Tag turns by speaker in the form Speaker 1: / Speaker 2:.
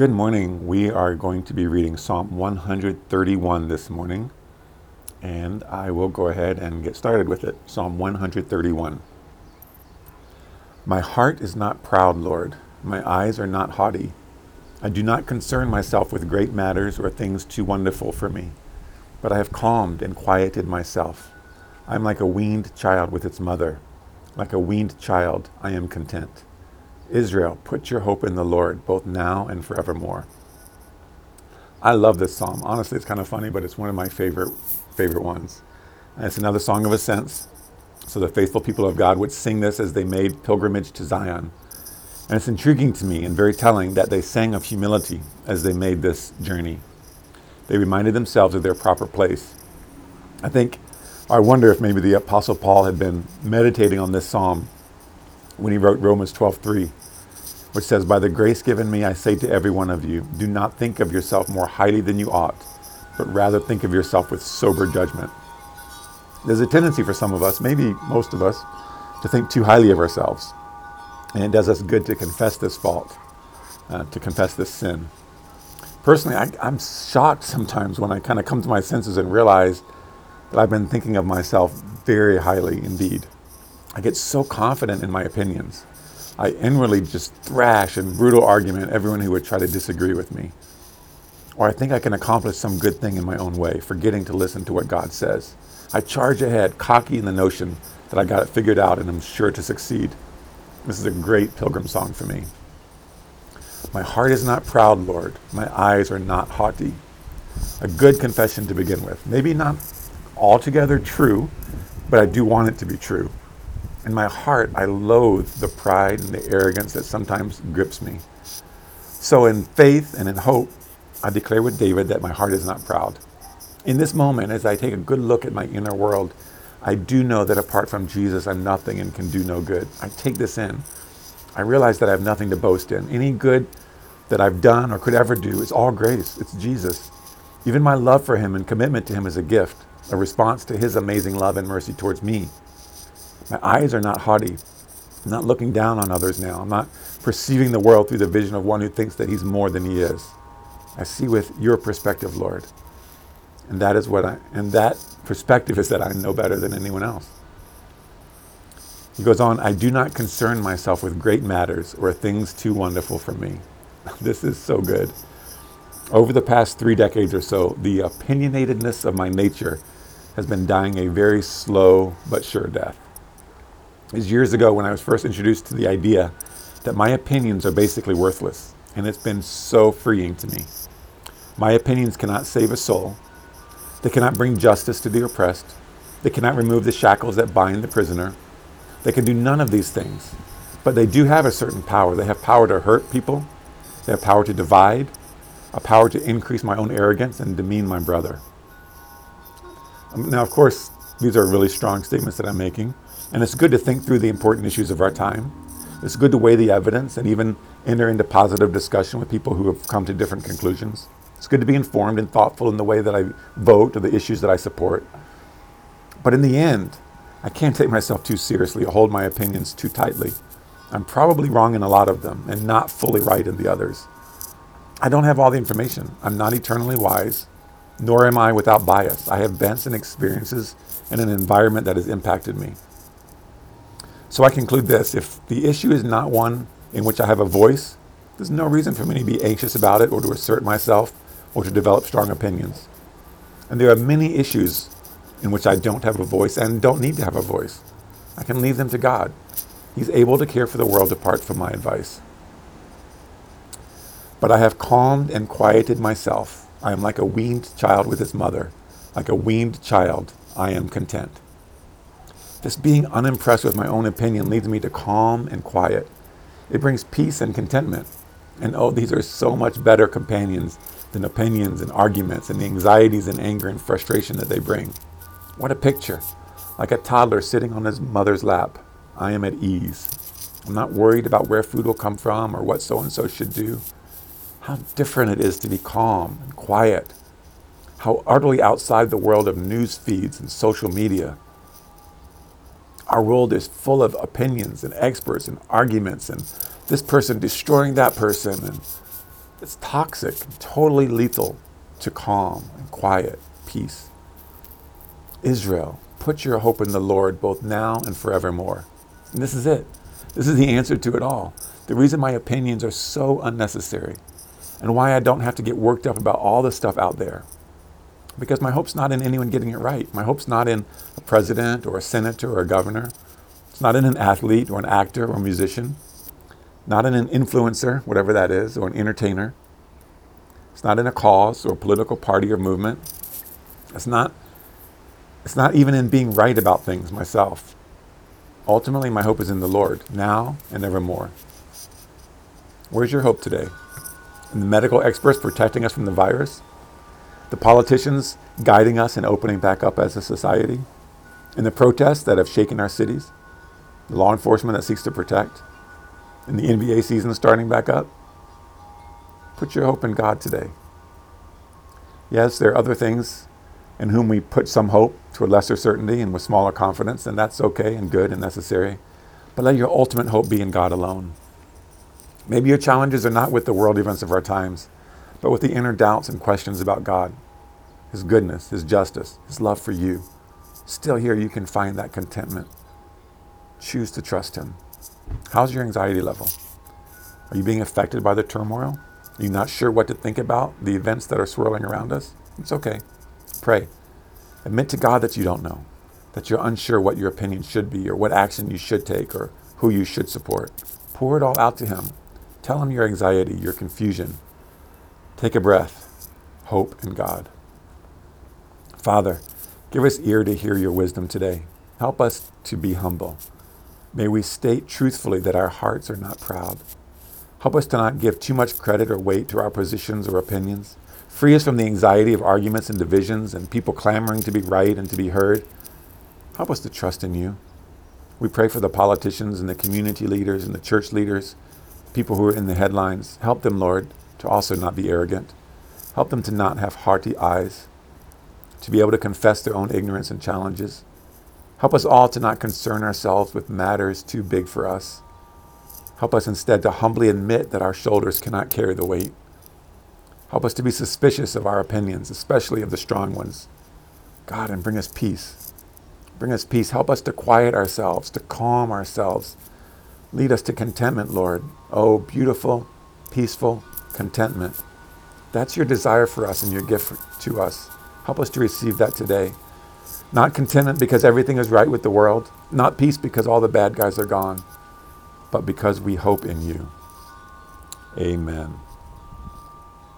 Speaker 1: Good morning. We are going to be reading Psalm 131 this morning, and I will go ahead and get started with it. Psalm 131. My heart is not proud, Lord. My eyes are not haughty. I do not concern myself with great matters or things too wonderful for me, but I have calmed and quieted myself. I am like a weaned child with its mother. Like a weaned child, I am content. Israel, put your hope in the Lord, both now and forevermore. I love this psalm. Honestly, it's kind of funny, but it's one of my favorite favorite ones. And it's another song of ascents. So the faithful people of God would sing this as they made pilgrimage to Zion. And it's intriguing to me and very telling that they sang of humility as they made this journey. They reminded themselves of their proper place. I think, I wonder if maybe the Apostle Paul had been meditating on this psalm when he wrote Romans 12:3, which says, "By the grace given me, I say to every one of you, do not think of yourself more highly than you ought, but rather think of yourself with sober judgment." There's a tendency for some of us, maybe most of us, to think too highly of ourselves. And it does us good to confess this fault, uh, to confess this sin. Personally, I, I'm shocked sometimes when I kind of come to my senses and realize that I've been thinking of myself very highly indeed. I get so confident in my opinions. I inwardly just thrash in brutal argument everyone who would try to disagree with me. Or I think I can accomplish some good thing in my own way, forgetting to listen to what God says. I charge ahead, cocky in the notion that I got it figured out and I'm sure to succeed. This is a great pilgrim song for me. My heart is not proud, Lord. My eyes are not haughty. A good confession to begin with. Maybe not altogether true, but I do want it to be true. In my heart, I loathe the pride and the arrogance that sometimes grips me. So, in faith and in hope, I declare with David that my heart is not proud. In this moment, as I take a good look at my inner world, I do know that apart from Jesus, I'm nothing and can do no good. I take this in. I realize that I have nothing to boast in. Any good that I've done or could ever do is all grace. It's Jesus. Even my love for him and commitment to him is a gift, a response to his amazing love and mercy towards me. My eyes are not haughty. I'm not looking down on others now. I'm not perceiving the world through the vision of one who thinks that he's more than he is. I see with your perspective, Lord. And that is what I and that perspective is that I know better than anyone else. He goes on, I do not concern myself with great matters or things too wonderful for me. this is so good. Over the past three decades or so, the opinionatedness of my nature has been dying a very slow but sure death. Was years ago when I was first introduced to the idea that my opinions are basically worthless, and it's been so freeing to me. My opinions cannot save a soul, they cannot bring justice to the oppressed. They cannot remove the shackles that bind the prisoner. They can do none of these things. But they do have a certain power. They have power to hurt people, they have power to divide, a power to increase my own arrogance and demean my brother. Now, of course, these are really strong statements that I'm making, and it's good to think through the important issues of our time. It's good to weigh the evidence and even enter into positive discussion with people who have come to different conclusions. It's good to be informed and thoughtful in the way that I vote or the issues that I support. But in the end, I can't take myself too seriously or hold my opinions too tightly. I'm probably wrong in a lot of them and not fully right in the others. I don't have all the information. I'm not eternally wise, nor am I without bias. I have bents and experiences and an environment that has impacted me. So I conclude this if the issue is not one in which I have a voice, there's no reason for me to be anxious about it or to assert myself or to develop strong opinions. And there are many issues in which I don't have a voice and don't need to have a voice. I can leave them to God. He's able to care for the world apart from my advice. But I have calmed and quieted myself. I am like a weaned child with his mother. Like a weaned child, I am content. This being unimpressed with my own opinion leads me to calm and quiet. It brings peace and contentment. And oh, these are so much better companions than opinions and arguments and the anxieties and anger and frustration that they bring. What a picture! Like a toddler sitting on his mother's lap. I am at ease. I'm not worried about where food will come from or what so and so should do. How different it is to be calm and quiet. How utterly outside the world of news feeds and social media. Our world is full of opinions and experts and arguments and this person destroying that person and It's toxic, totally lethal to calm and quiet, peace. Israel, put your hope in the Lord both now and forevermore. And this is it. This is the answer to it all. The reason my opinions are so unnecessary and why I don't have to get worked up about all the stuff out there. Because my hope's not in anyone getting it right. My hope's not in a president or a senator or a governor. It's not in an athlete or an actor or a musician. Not in an influencer, whatever that is, or an entertainer. It's not in a cause or a political party or movement. It's not, it's not even in being right about things myself. Ultimately, my hope is in the Lord, now and evermore. Where's your hope today? In the medical experts protecting us from the virus? The politicians guiding us and opening back up as a society? In the protests that have shaken our cities? The law enforcement that seeks to protect? In the NBA season starting back up? Put your hope in God today. Yes, there are other things in whom we put some hope to a lesser certainty and with smaller confidence, and that's okay and good and necessary. But let your ultimate hope be in God alone. Maybe your challenges are not with the world events of our times, but with the inner doubts and questions about God, His goodness, His justice, His love for you. Still, here you can find that contentment. Choose to trust Him. How's your anxiety level? Are you being affected by the turmoil? Are you not sure what to think about the events that are swirling around us? It's okay. Pray. Admit to God that you don't know, that you're unsure what your opinion should be, or what action you should take, or who you should support. Pour it all out to Him. Tell Him your anxiety, your confusion. Take a breath. Hope in God. Father, give us ear to hear your wisdom today. Help us to be humble. May we state truthfully that our hearts are not proud. Help us to not give too much credit or weight to our positions or opinions. Free us from the anxiety of arguments and divisions and people clamoring to be right and to be heard. Help us to trust in you. We pray for the politicians and the community leaders and the church leaders, people who are in the headlines. Help them, Lord, to also not be arrogant. Help them to not have haughty eyes, to be able to confess their own ignorance and challenges. Help us all to not concern ourselves with matters too big for us. Help us instead to humbly admit that our shoulders cannot carry the weight. Help us to be suspicious of our opinions, especially of the strong ones. God, and bring us peace. Bring us peace. Help us to quiet ourselves, to calm ourselves. Lead us to contentment, Lord. Oh, beautiful, peaceful contentment. That's your desire for us and your gift to us. Help us to receive that today. Not contentment because everything is right with the world, not peace because all the bad guys are gone, but because we hope in you. Amen.